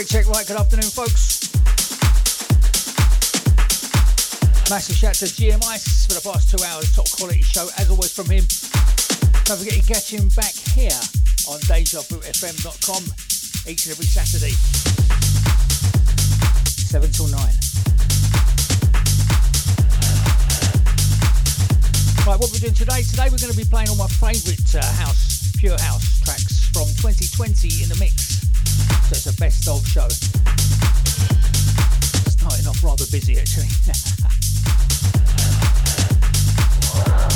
Check, check, right, good afternoon, folks. Massive shout to GM Ice for the past two hours, top quality show, as always from him. Don't forget you catch him back here on DejaVuFM.com each and every Saturday, 7 till 9. Right, what we're doing today, today we're going to be playing all my favourite uh, house, pure house tracks from 2020 in the mix. So it's a best of show. Starting off rather busy actually.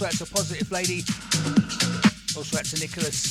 also out to Positive Lady, also out to Nicholas.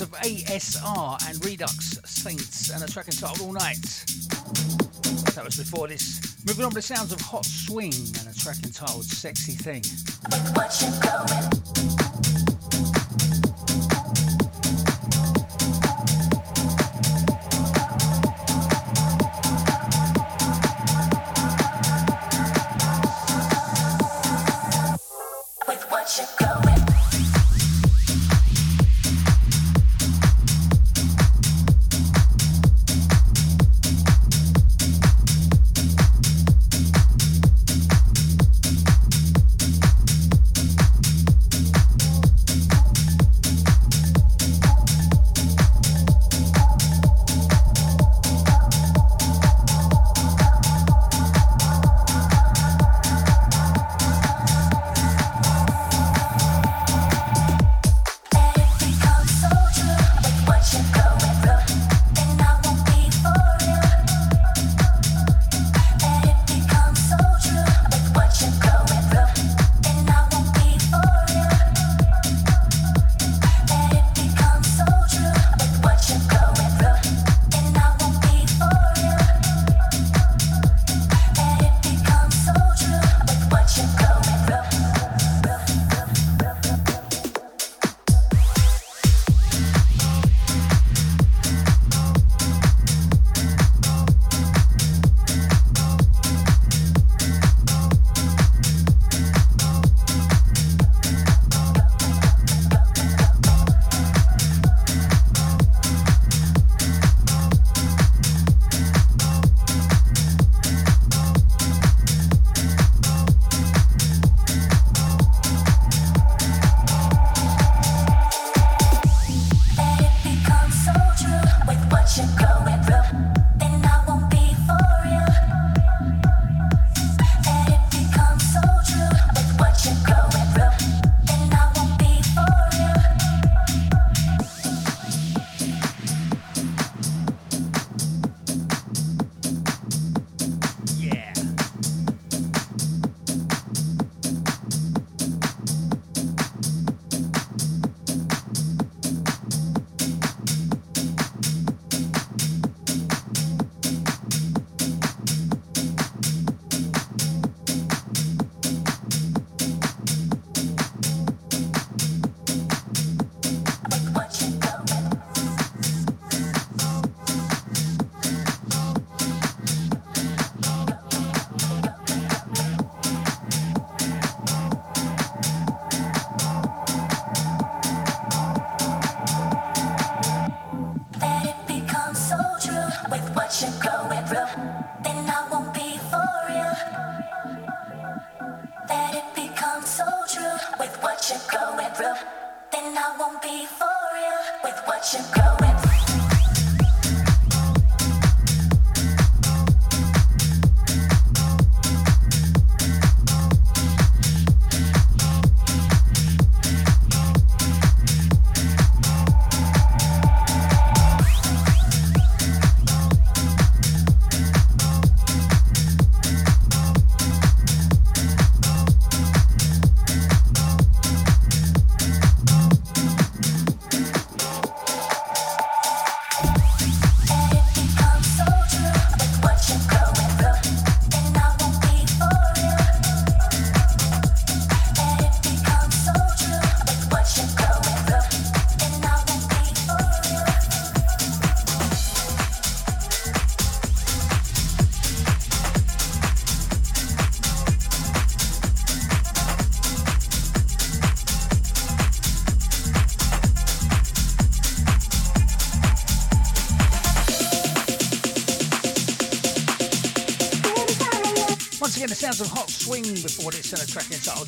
Of ASR and Redux Saints and a track entitled All Night. That was before this. Moving on to the sounds of Hotswing and a track entitled Sexy Thing.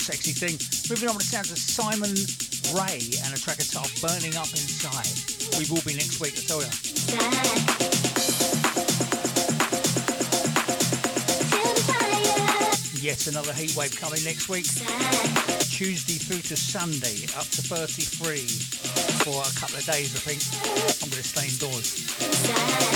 Sexy thing. Moving on with the sounds of Simon Ray and a track entitled Burning Up Inside. We will be next week, I tell you. Yet another heat wave coming next week. Tuesday through to Sunday, up to 33 for a couple of days, I think. I'm going to stay indoors.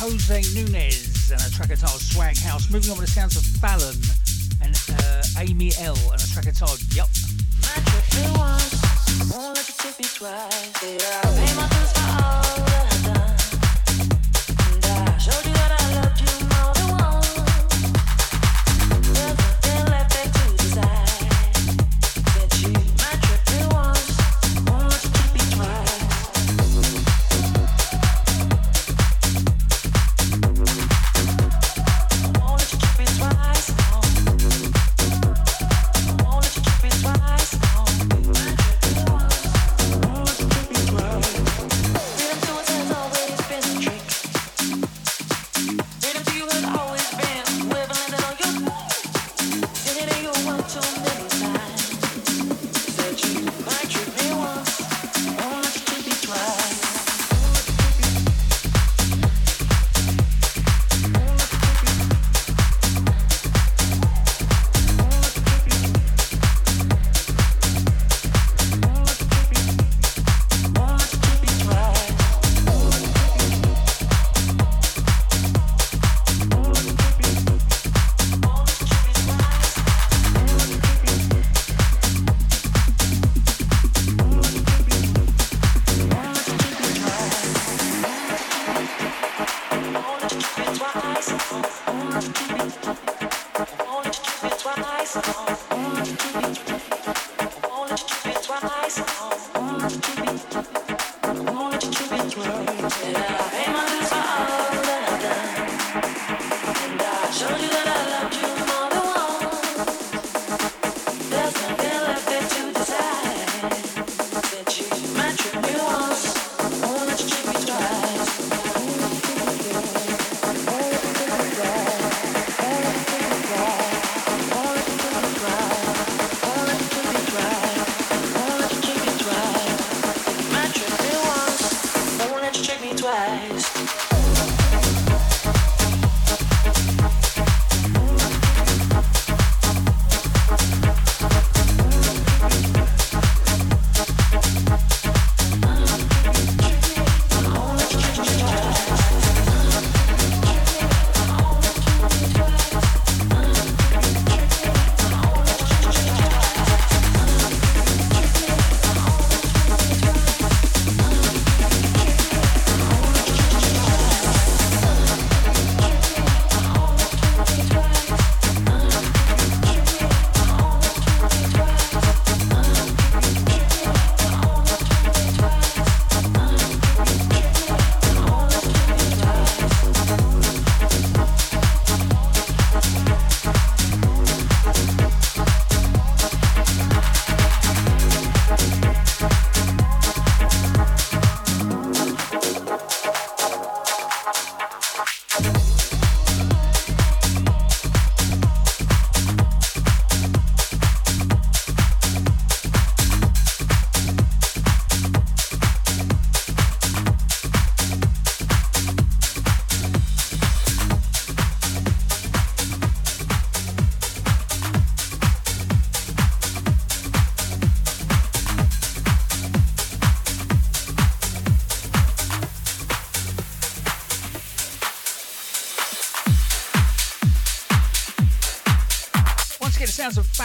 Jose Nunez and a track entitled Swag House. Moving on with the sounds of Fallon and uh, Amyelle and a track entitled Yup.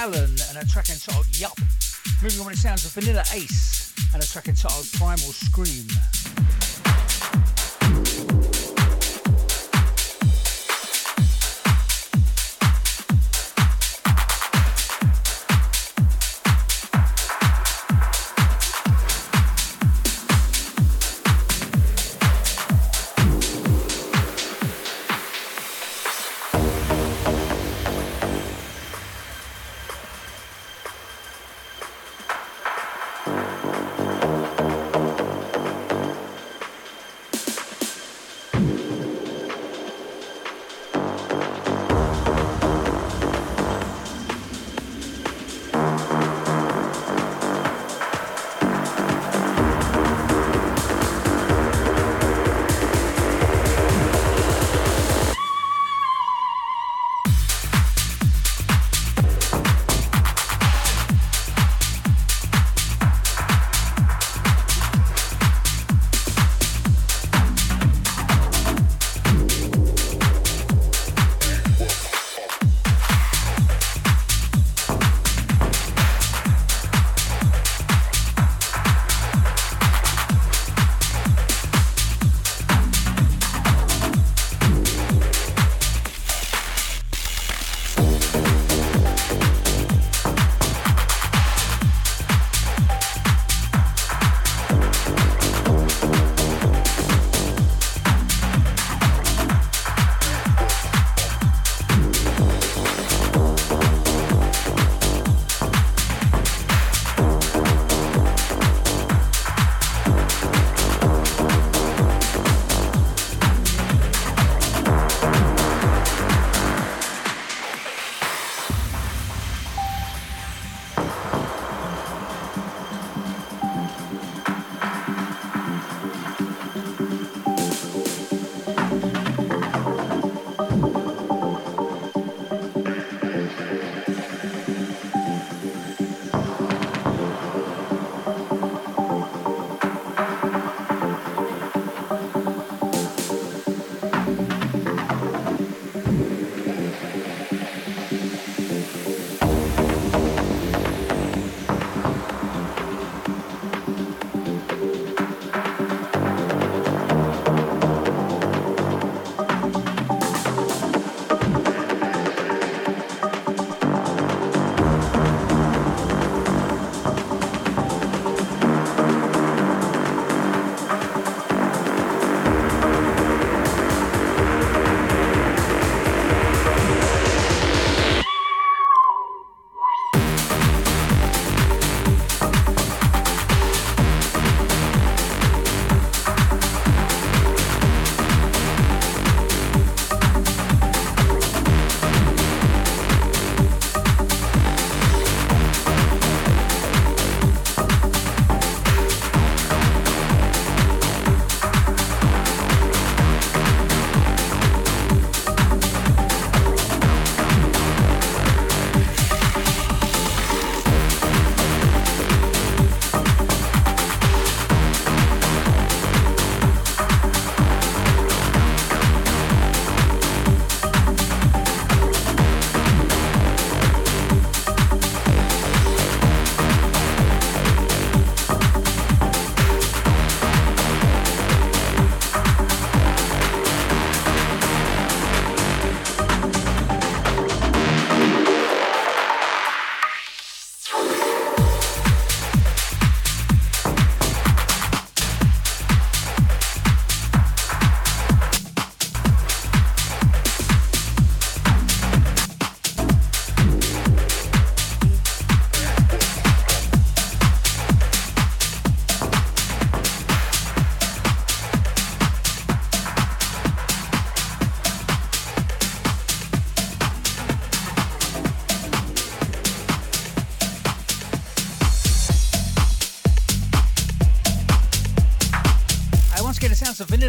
And a track entitled Yup. Moving on the sounds of Vanilla Ace and a track entitled Primal Scream.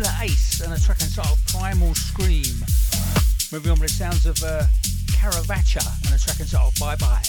Vanilla Ace and a track entitled Primal Scream. Moving on with the sounds of uh, Caravaca and a track entitled Bye Bye.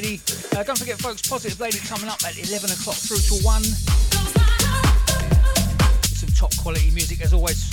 Lady. Uh, don't forget, folks, Positive Lady coming up at 11 o'clock through to 1. Some top quality music as always.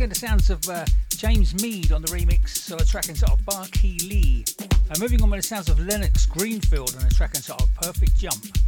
Again, the sounds of uh, James Meid on the remix on a track entitled Bah Ke Lee. And moving on with the sounds of Lennox Greenfield on a track entitled Perfect Jump.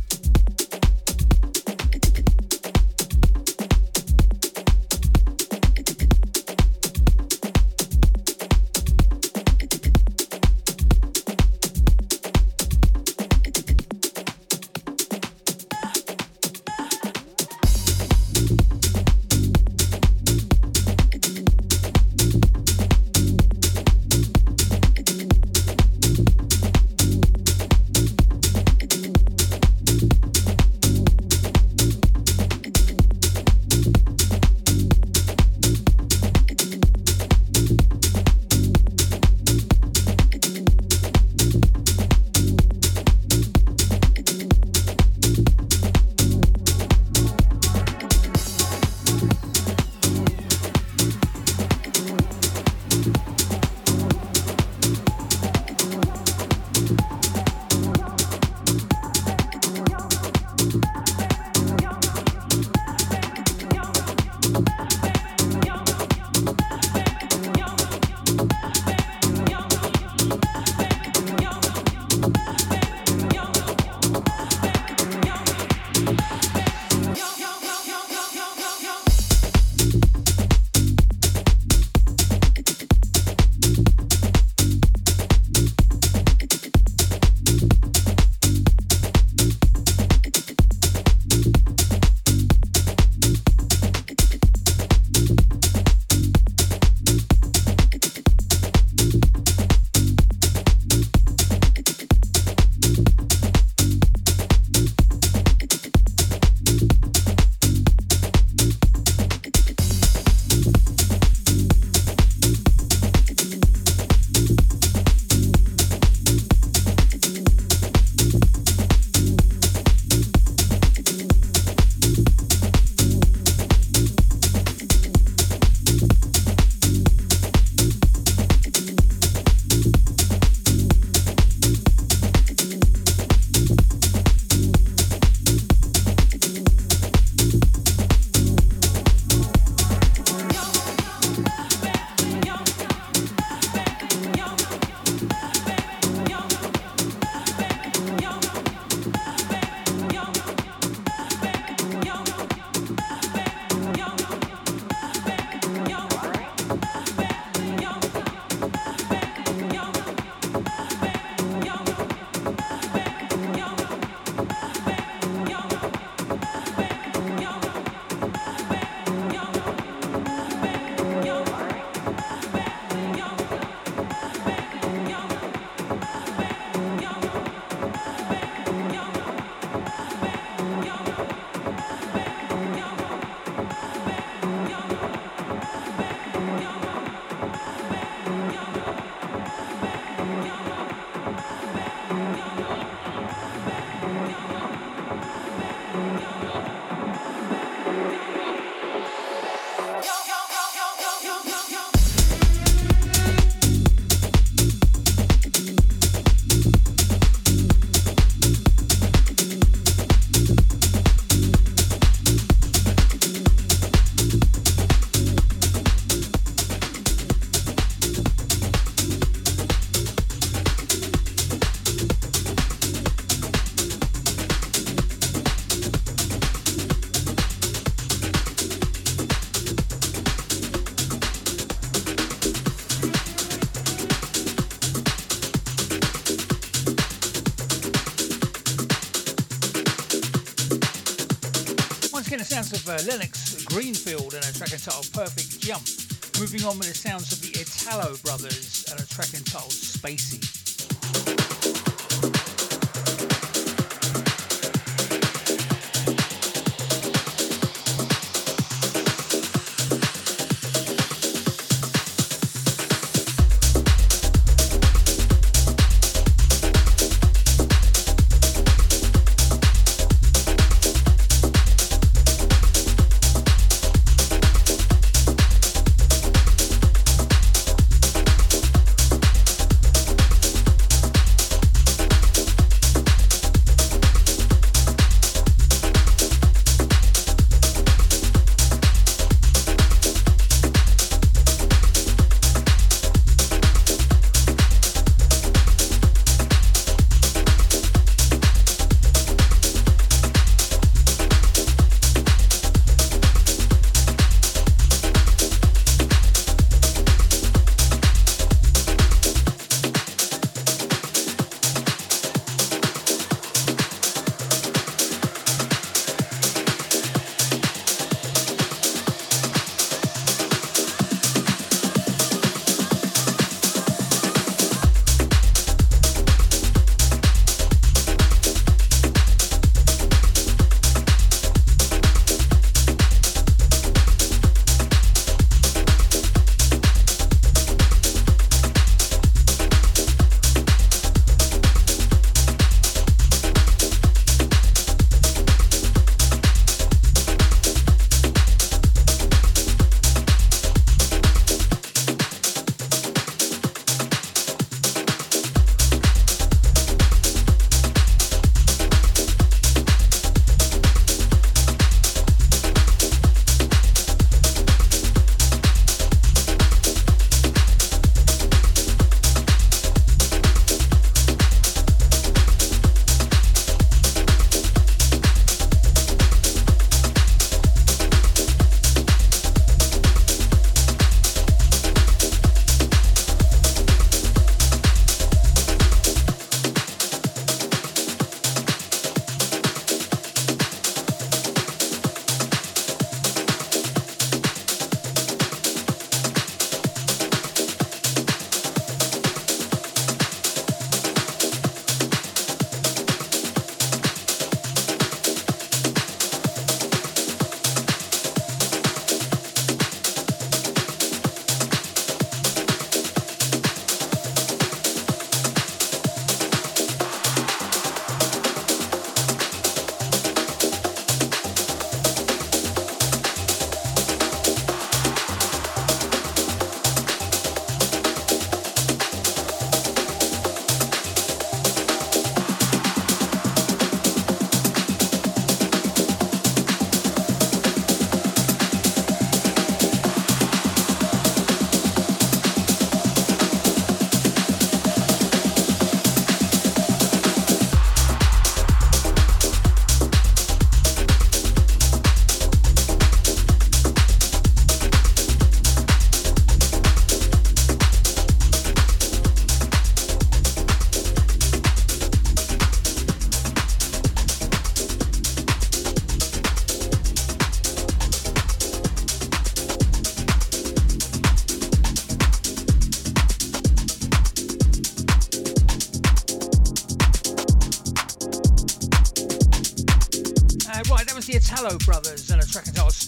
Of uh, Lennox Greenfield and a track entitled Perfect Jump. Moving on with the sounds of the Italo brothers and a track entitled Spacey.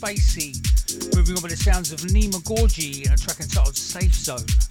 Spacey. Moving on with the sounds of Nima Gorji in a track entitled Safe Zone.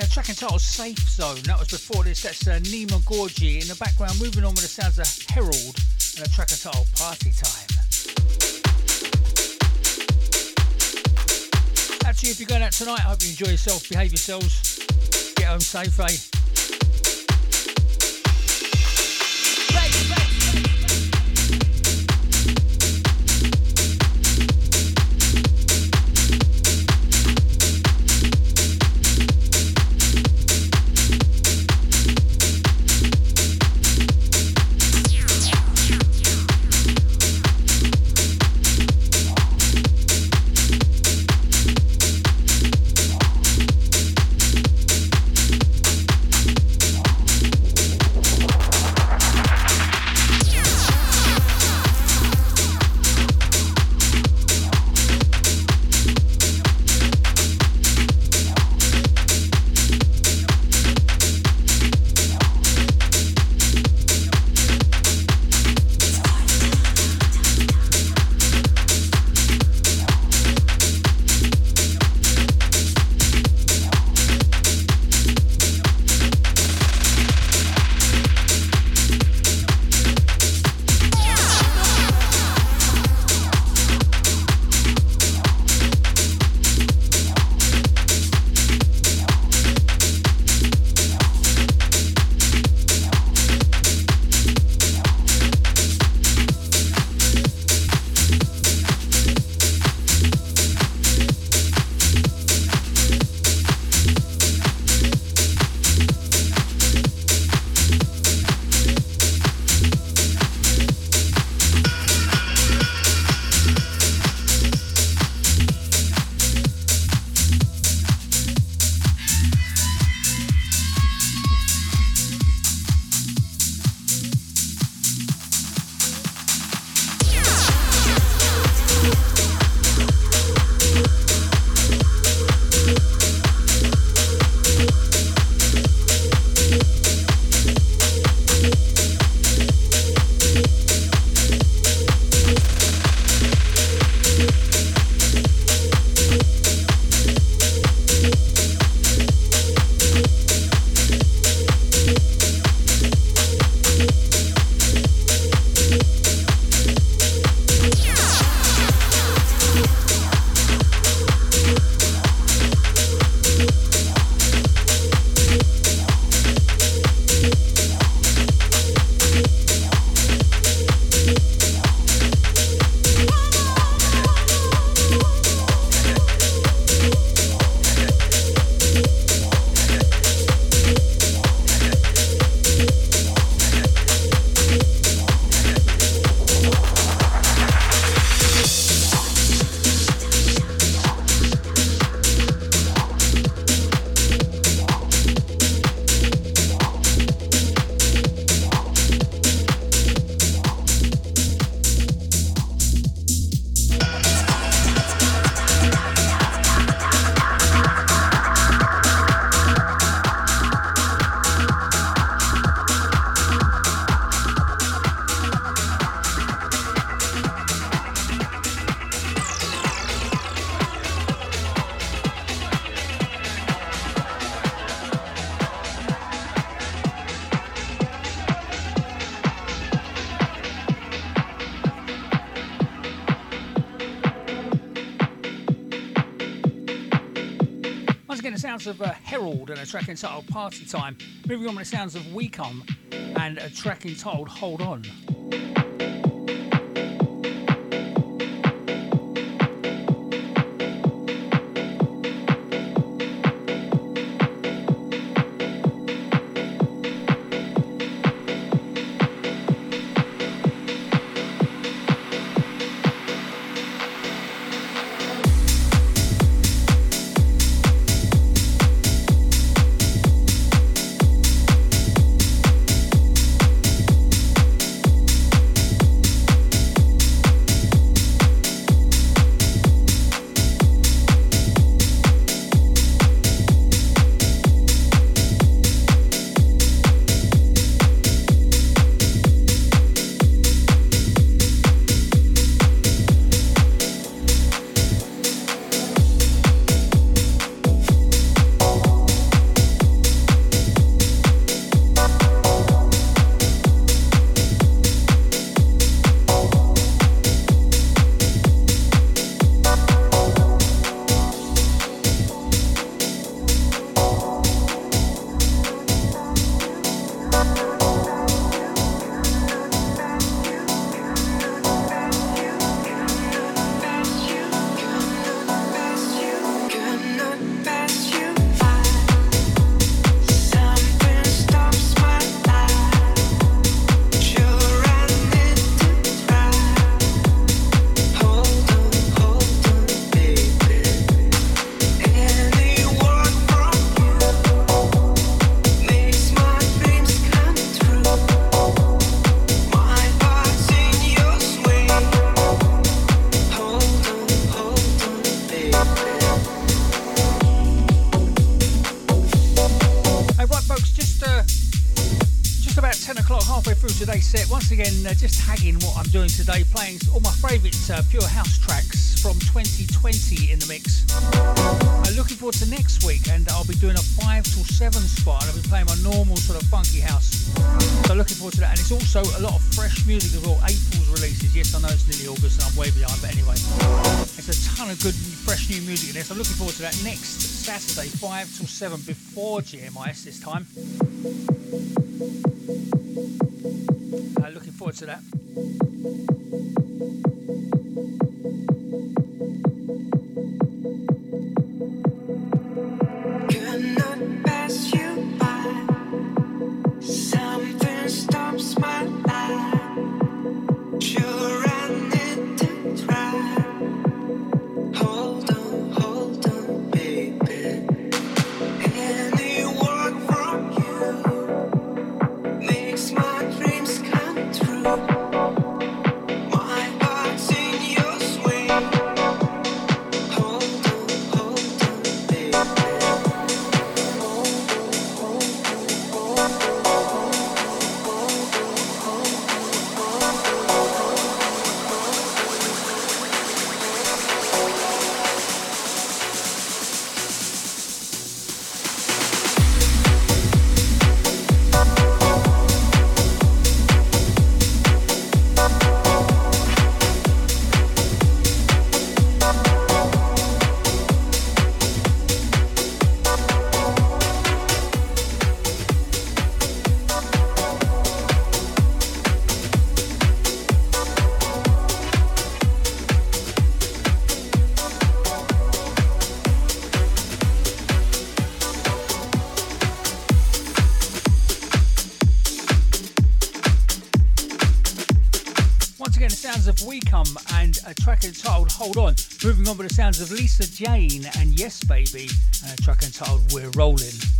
Title Safe Zone. That was before this. That's uh, Nima Gorji in the background. Moving on with the sounds of Herald and a track title Party Time. Actually, if you're going out tonight, I hope you enjoy yourself, behave yourselves, get home safe, eh? Sounds of uh, Herald and a track entitled Party Time. Moving on with the sounds of Weikum and a track entitled Hold On. GMIS this time. Sounds of Lisa Jane and Yes Baby, and a track entitled We're Rolling.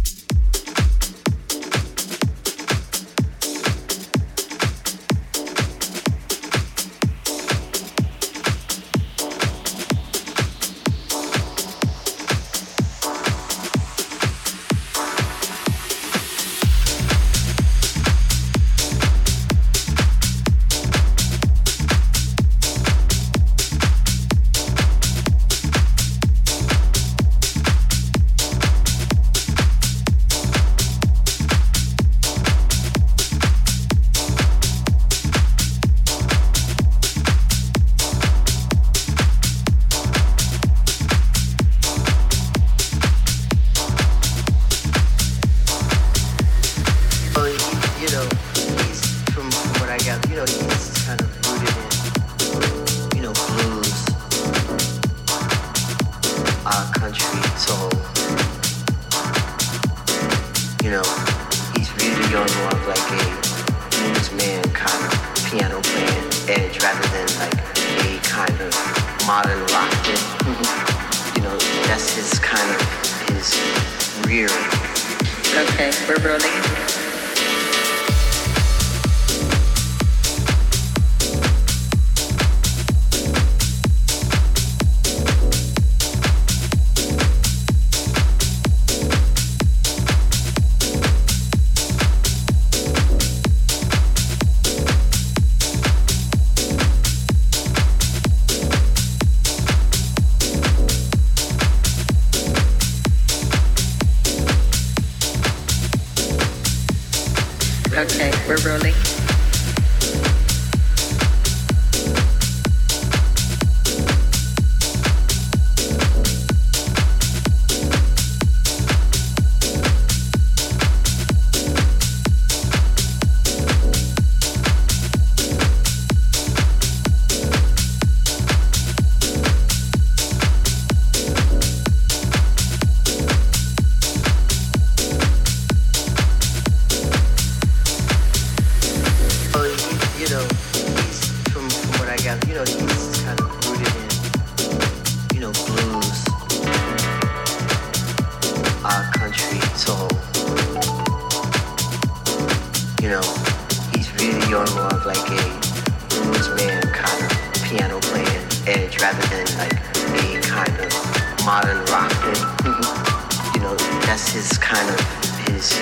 modern rock. That. You know, that's his kind of his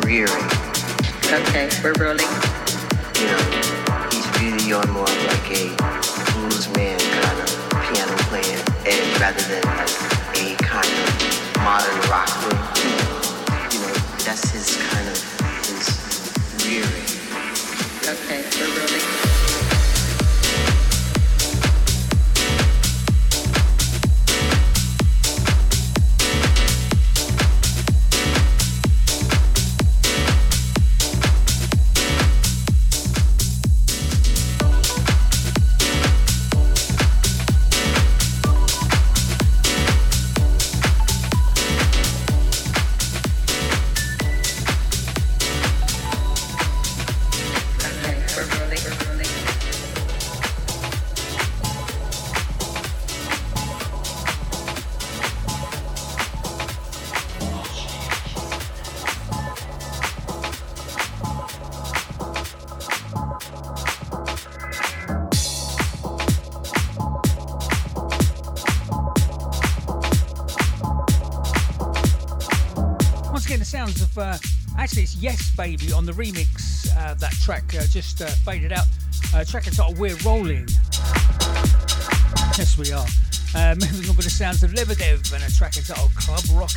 rearing. Okay, we're rolling. You know, he's really on more of like a blues man kind of piano player rather than like a kind of modern rocker. You know, that's his kind of his rearing. Okay, we're rolling. is Yes Baby on the remix. Uh, that track uh, just uh, faded out. Uh, track entitled We're Rolling. Yes, we are. Uh, moving on with the sounds of Lebedev and a track entitled Club rock.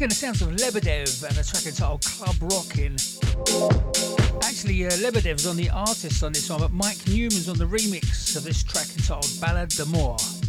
Lebedev and a track entitled Club Rockin'. Actually, uh, Lebedev's on the artist on this one, but Mike Newman's on the remix of this track entitled Ballad uh,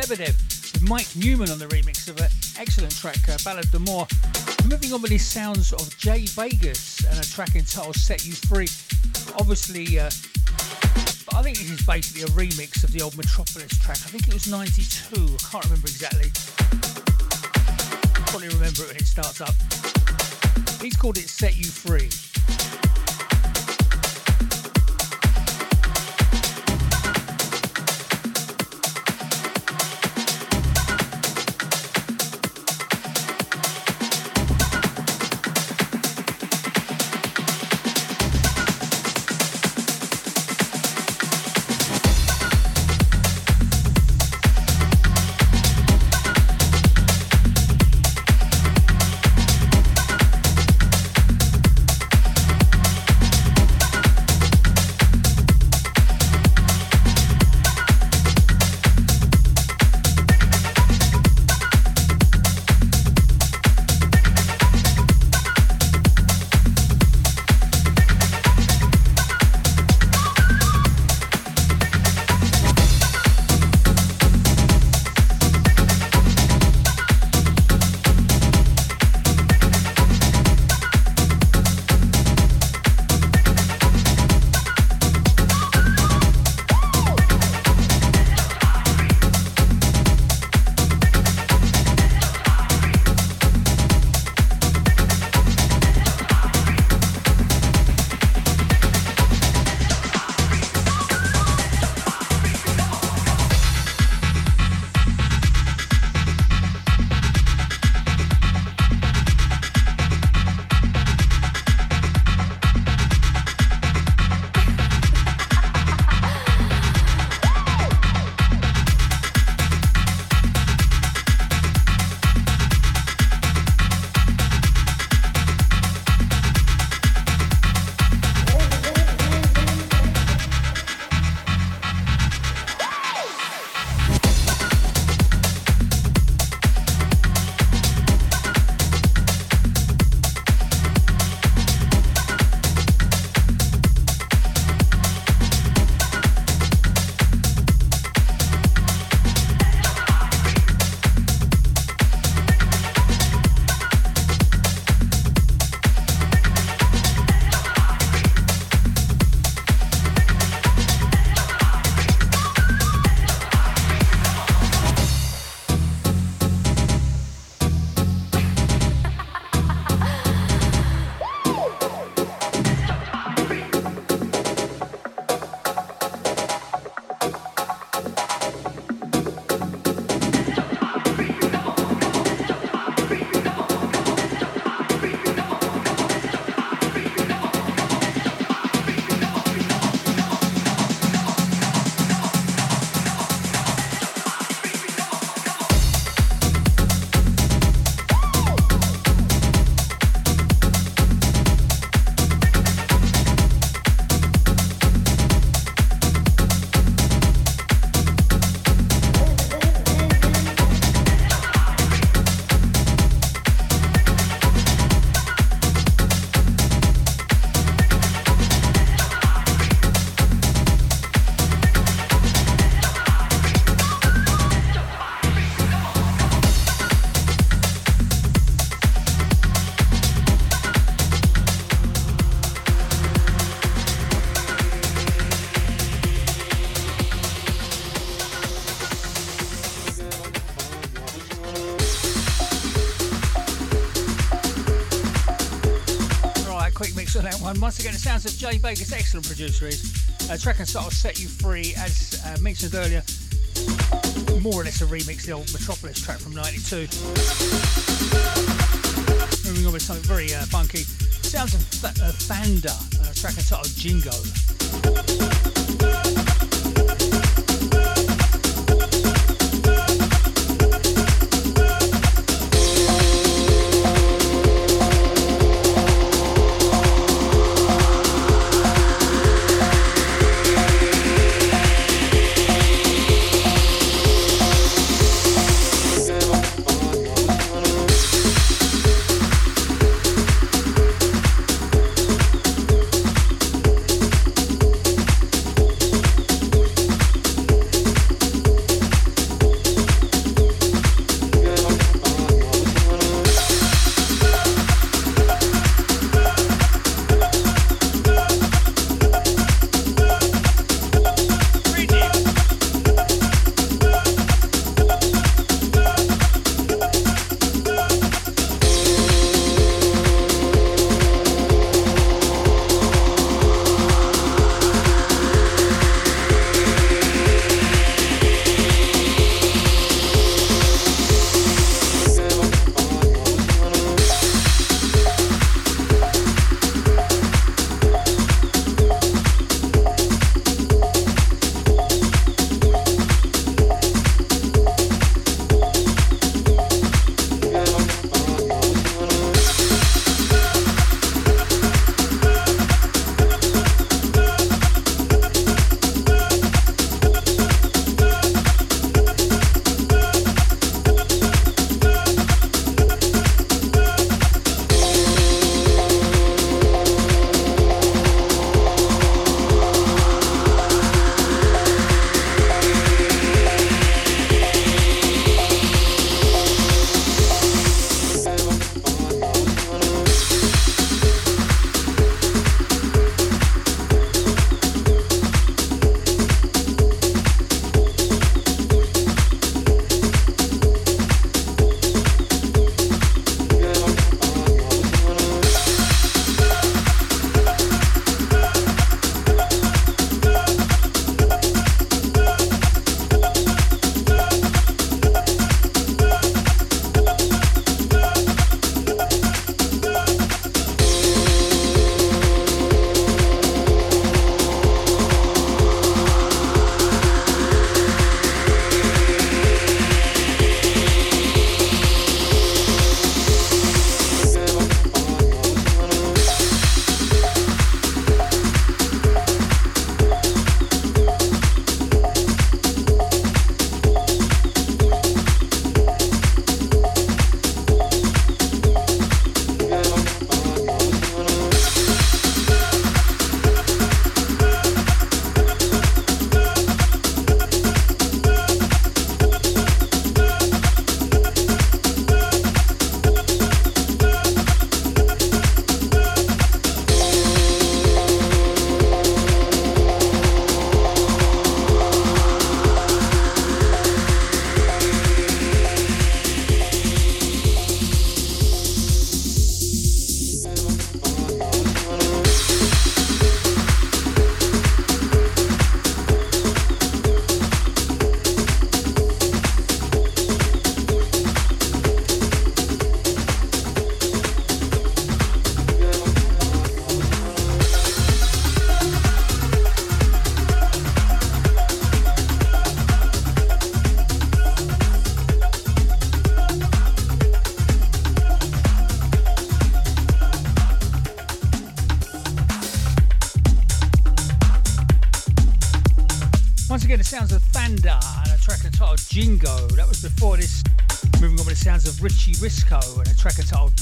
Lebedev with Mike Newman on the remix of an excellent track, uh, Ballad d'Amour. Moving on with these sounds of Jay Vegas and a track entitled Set You Free. Obviously, uh, I think this is basically a remix of the old Metropolis track. I think it was 92, I can't remember exactly. Probably remember it when it starts up. He's called it Set You Free. Sounds of Jay Vegas, excellent producer is. Uh, track and style set you free, as uh, mentioned earlier. More or less a remix of the old Metropolis track from '92. Moving on with something very uh, funky. Sounds of Th- uh, Thanda, uh, track and title Jingo.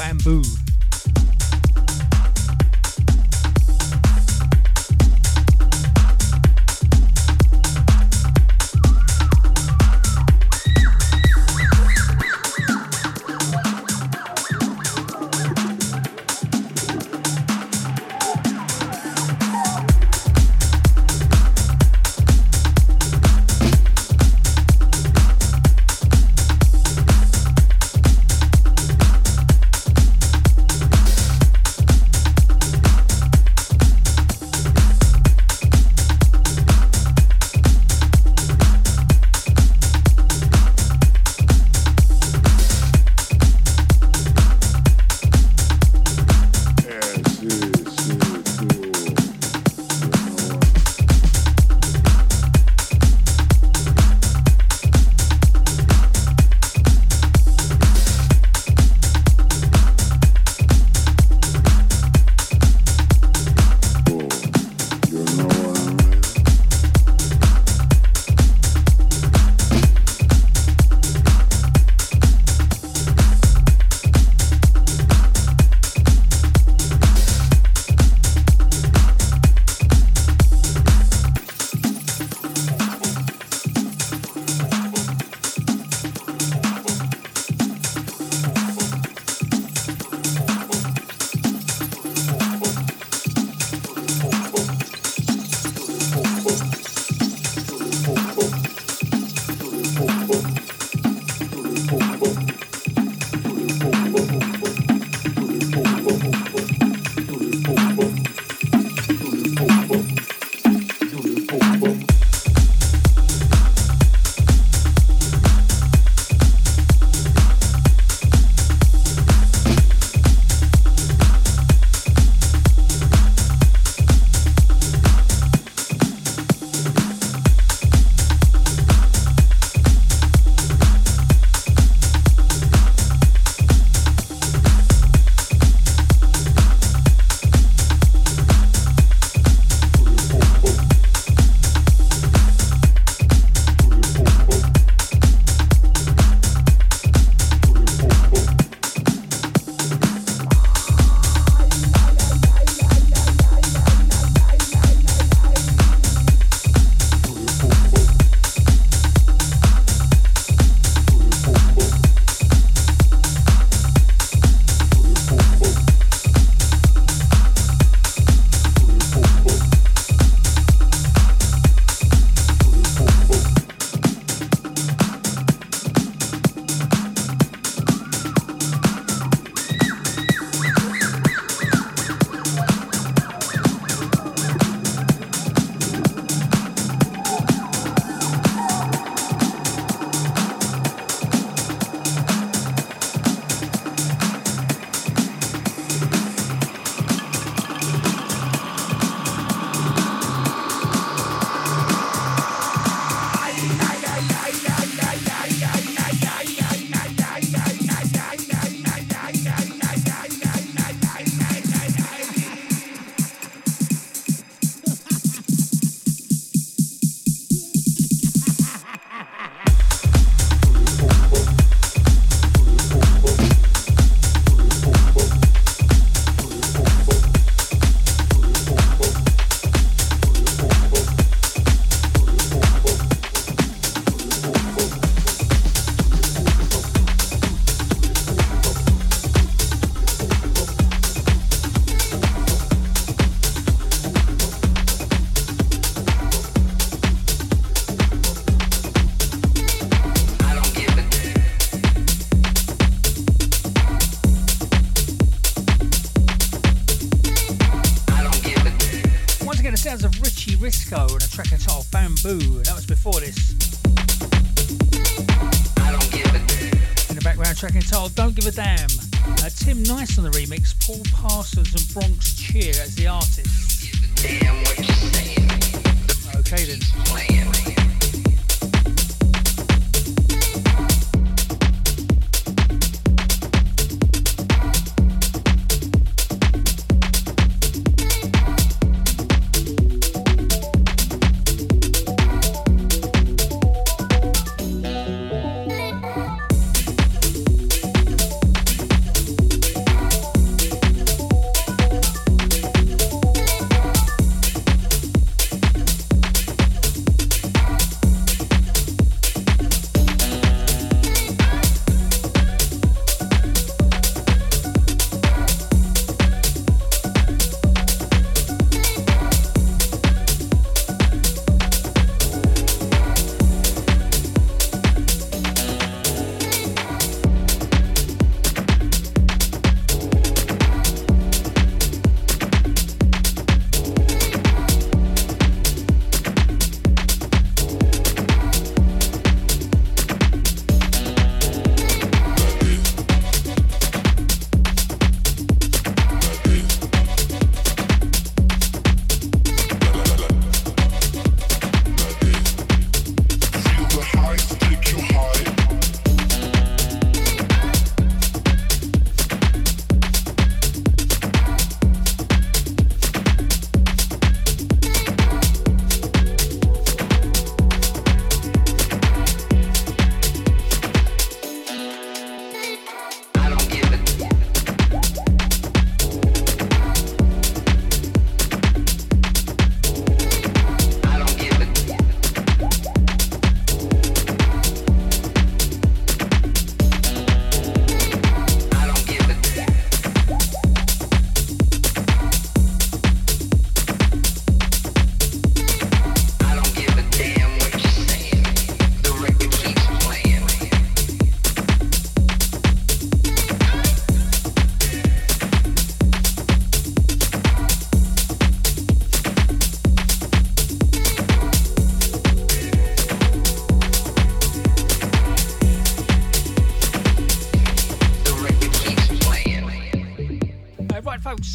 Bamboo.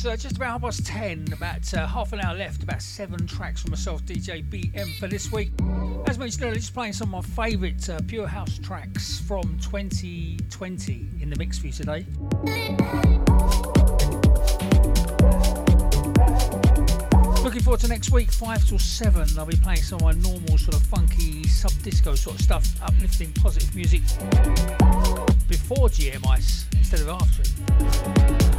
Folks, uh, just about half past ten, about uh, half an hour left, about seven tracks from myself, DJ BM, for this week. As mentioned earlier, just playing some of my favourite uh, Pure House tracks from 2020 in the mix for you today. Looking forward to next week, 5 till 7. I'll be playing some of my normal, sort of funky, sub disco sort of stuff, uplifting, positive music before GM Ice instead of after it.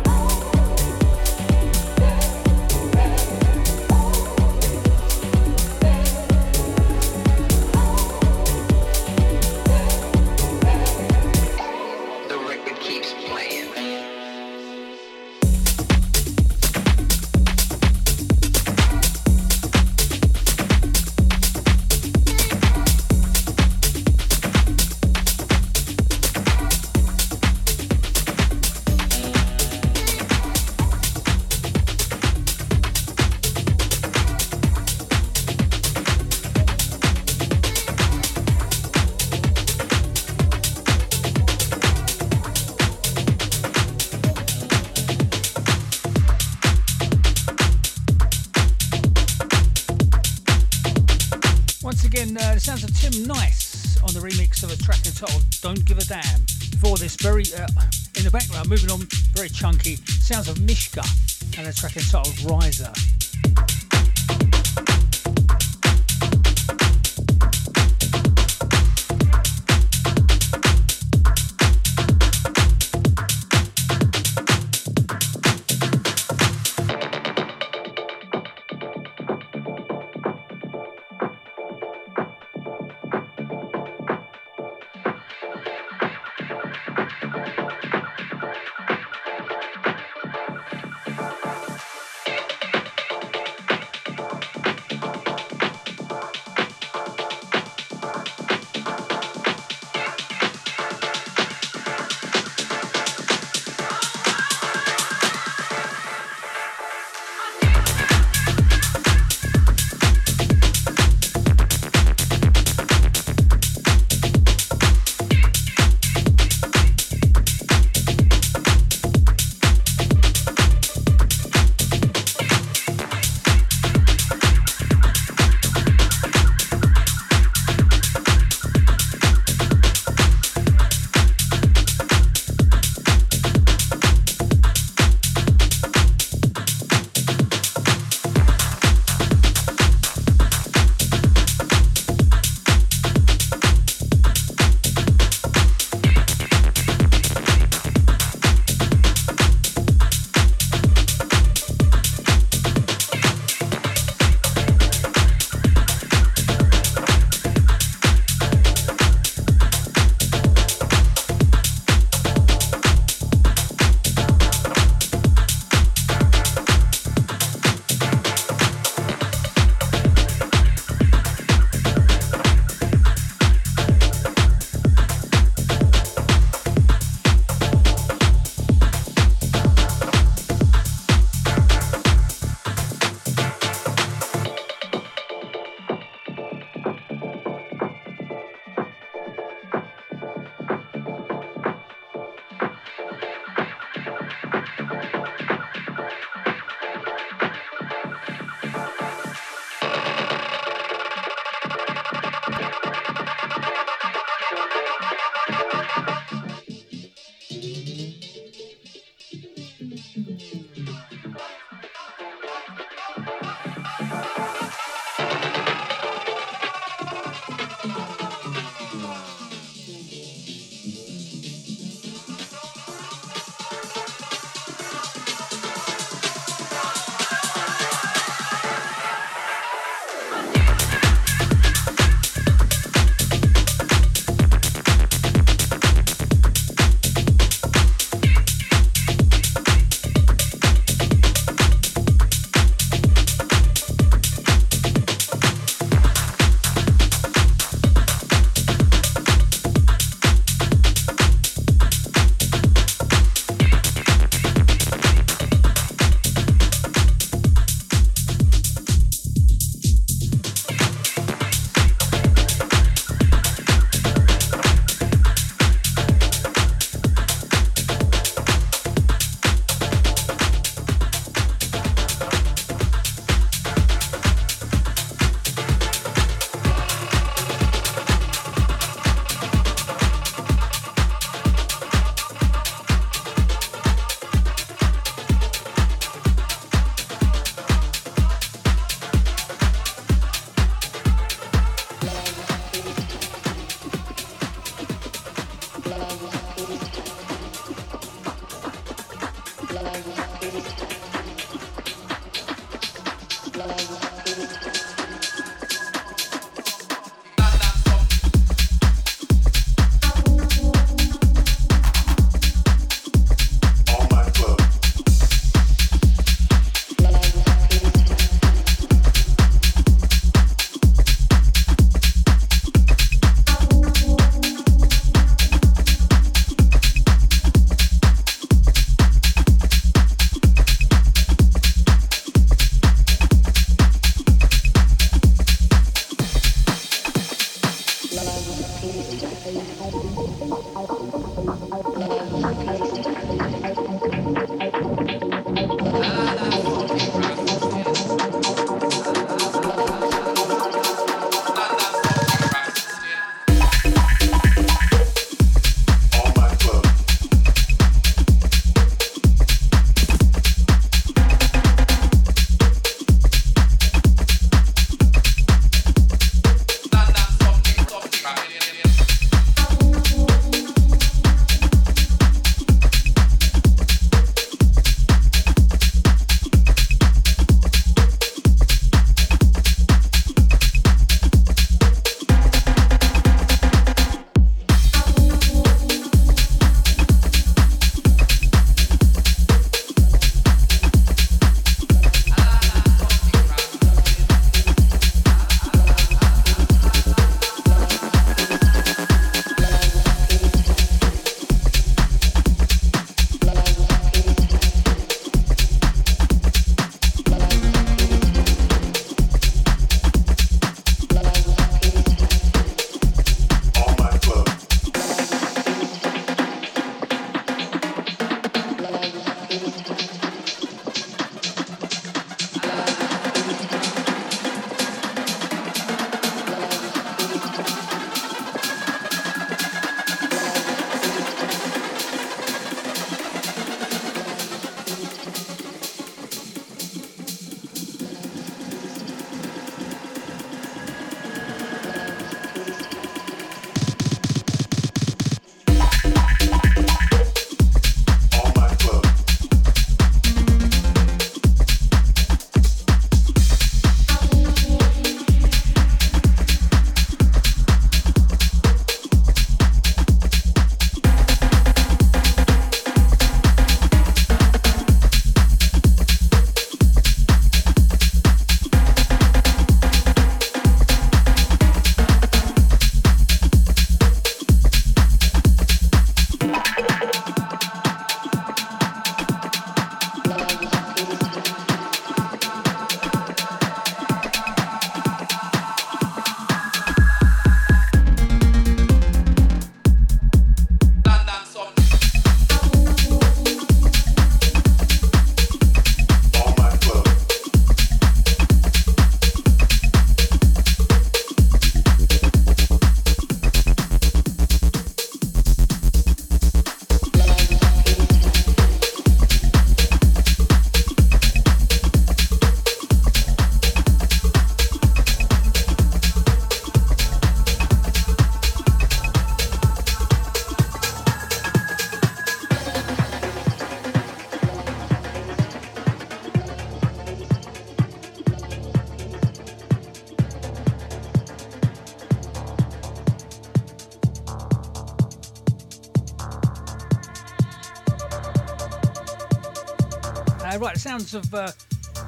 Sounds of uh,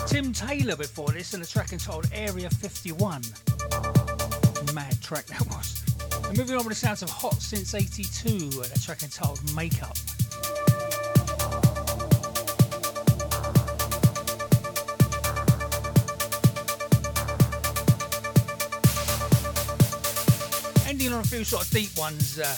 Tim Taylor before this and a track entitled Area 51. Mad track that was. And moving on with the sounds of Hot Since 82 and a track entitled Makeup. Ending on a few sort of deep ones uh,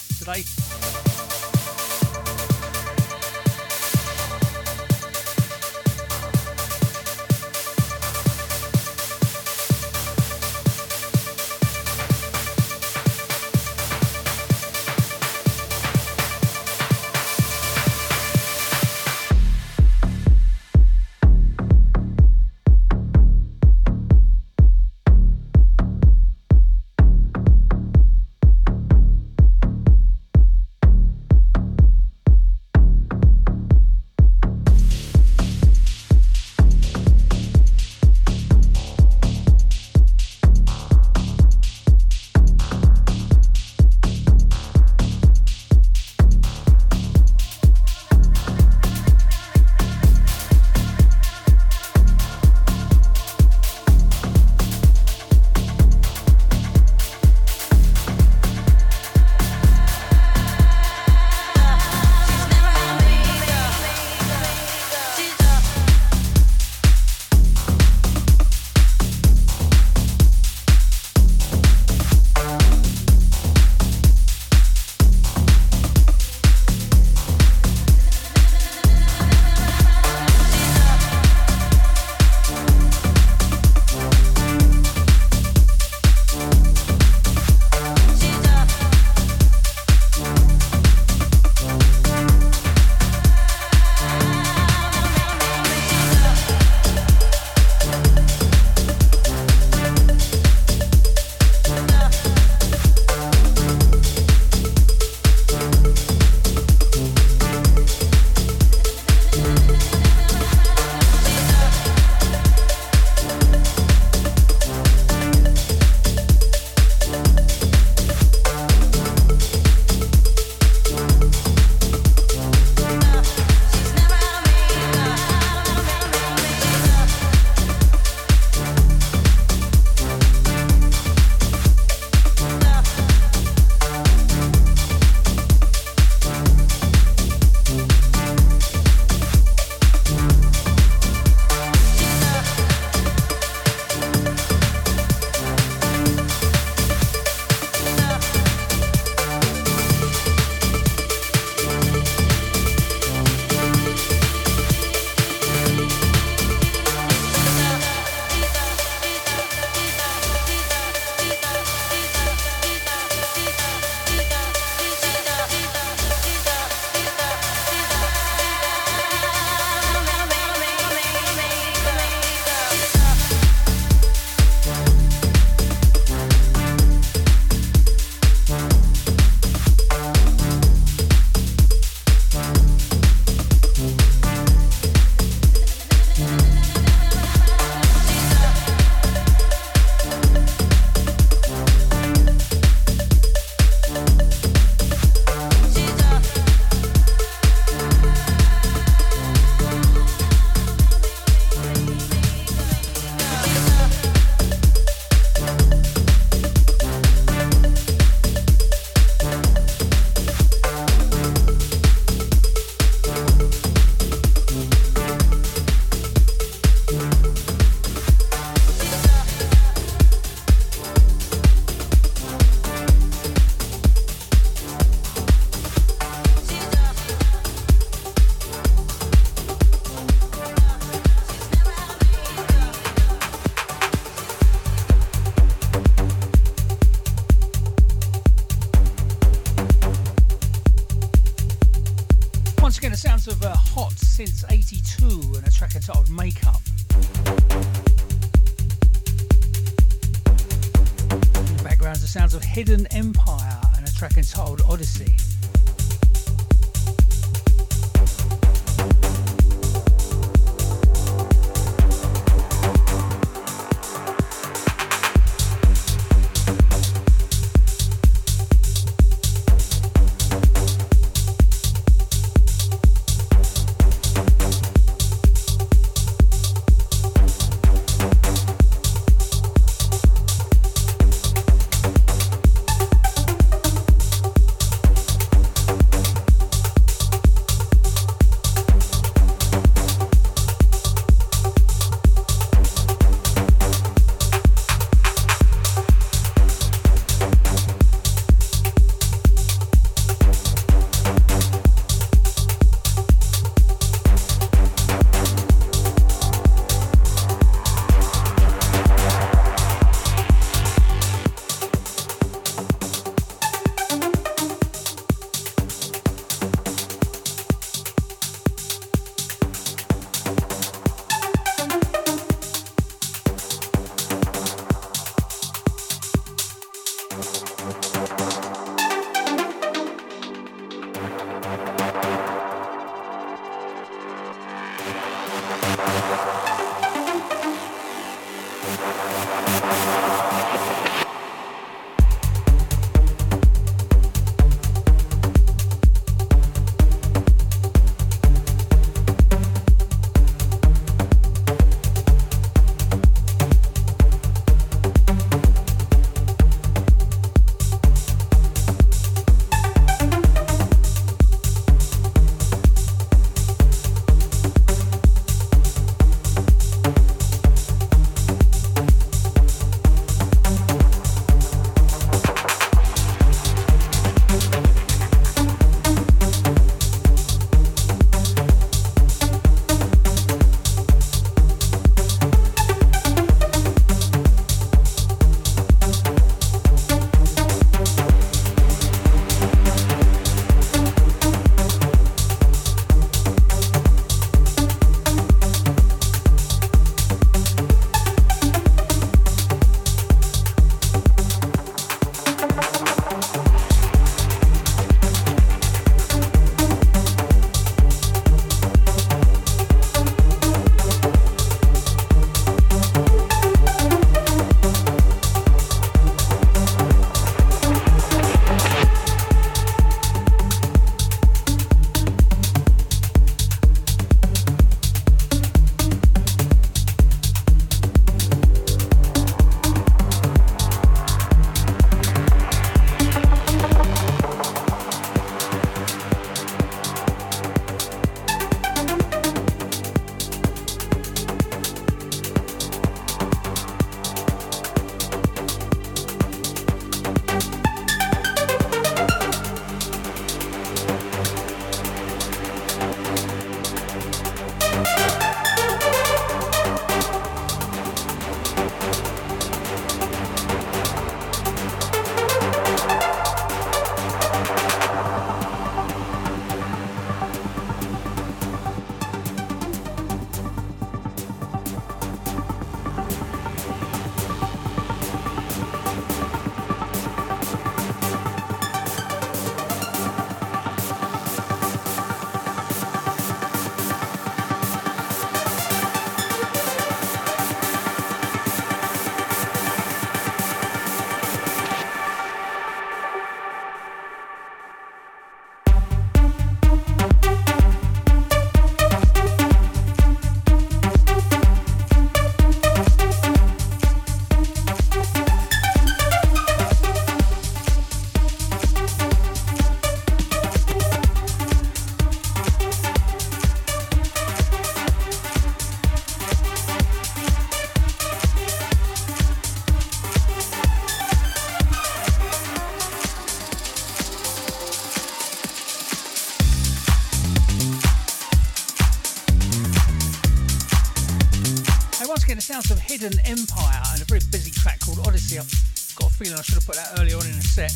Hidden Empire and a very busy track called Odyssee. I've Got a feeling I should have put that earlier on in the set.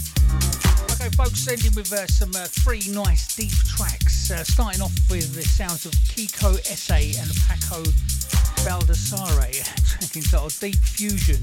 Okay, folks, ending with uh, some uh, three nice deep tracks. Uh, starting off with the sounds of Kikko Esse and Pako Baldassarre, track entitled Deep Fusion.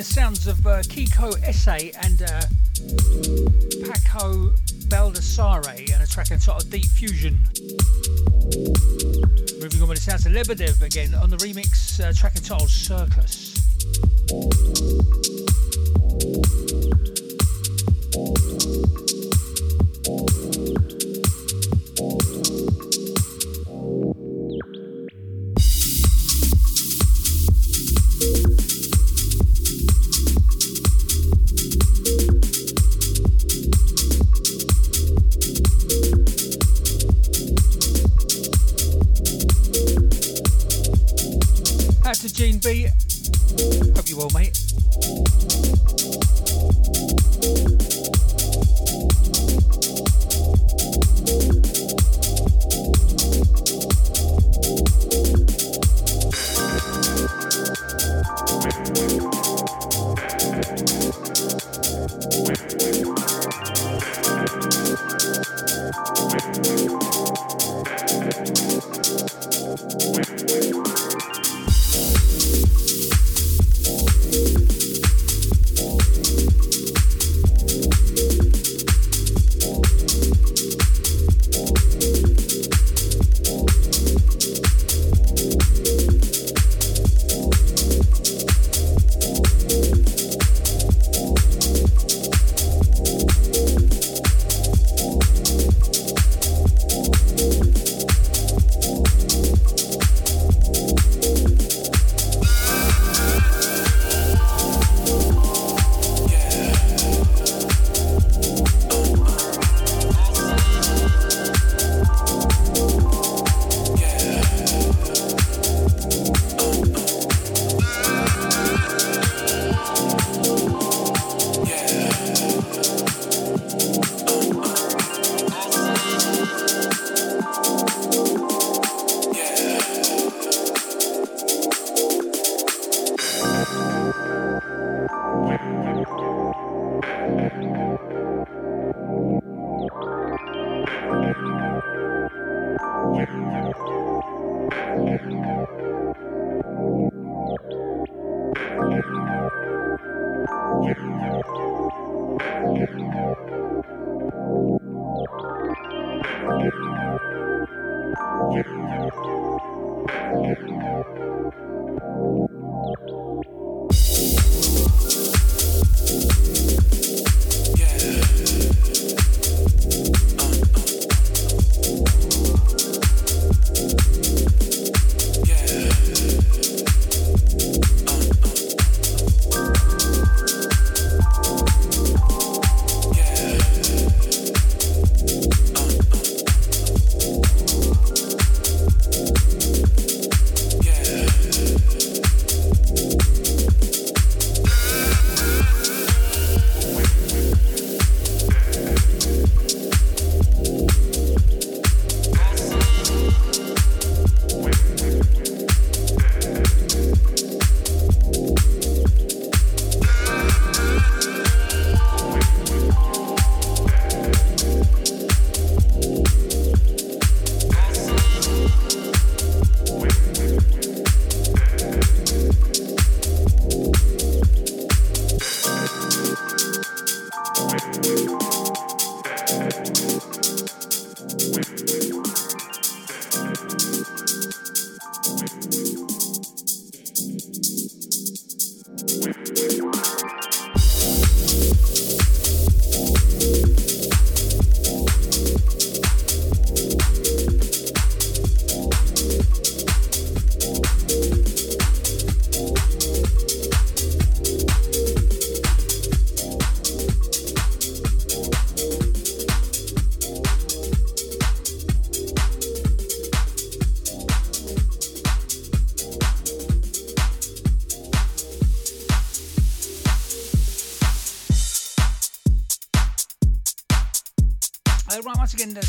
The sounds of uh, Kikko Esse and uh, Pako Baldassarre and a track entitled Deep Fusion. Moving on with the sounds of Lebedev again on the remix uh, track entitled Circus.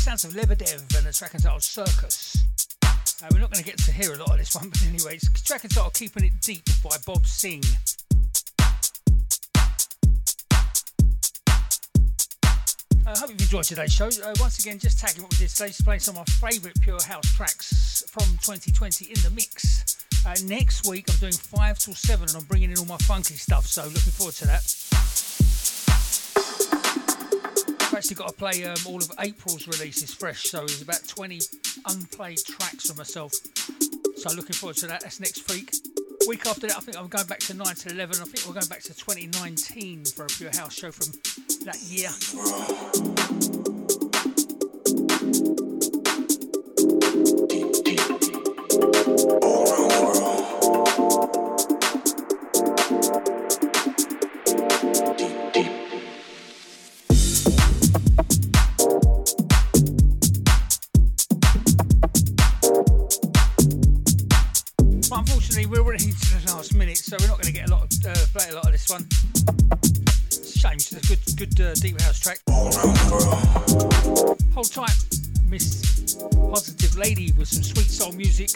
Sounds of Lebedev and the track entitled Circus. Uh, we're not going to get to hear a lot of this one, but anyway, it's track entitled Keeping It Deep by Bob Singh. I uh, hope you've enjoyed today's show. Uh, once again, just tagging what we did today, just playing some of my favourite Pure House tracks from 2020 in the mix. Uh, next week, I'm doing 5 till 7 and I'm bringing in all my funky stuff, so looking forward to that. Actually got to play um, all of April's releases fresh, so there's about 20 unplayed tracks for myself. So looking forward to that. That's next week. Week after that, I think I'm going back to 9 to 11. I think we're going back to 2019 for a Pure House show from that year. Good uh, deep house track. Hold tight, Miss Positive Lady, with some sweet soul music.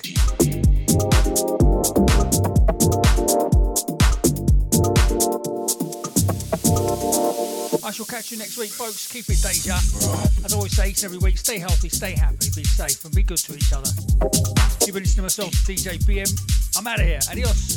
I shall catch you next week, folks. Keep it Deja. As I always say each and every week, stay healthy, stay happy, be safe, and be good to each other. You've been listening to myself, DJ BM. I'm out of here. Adios.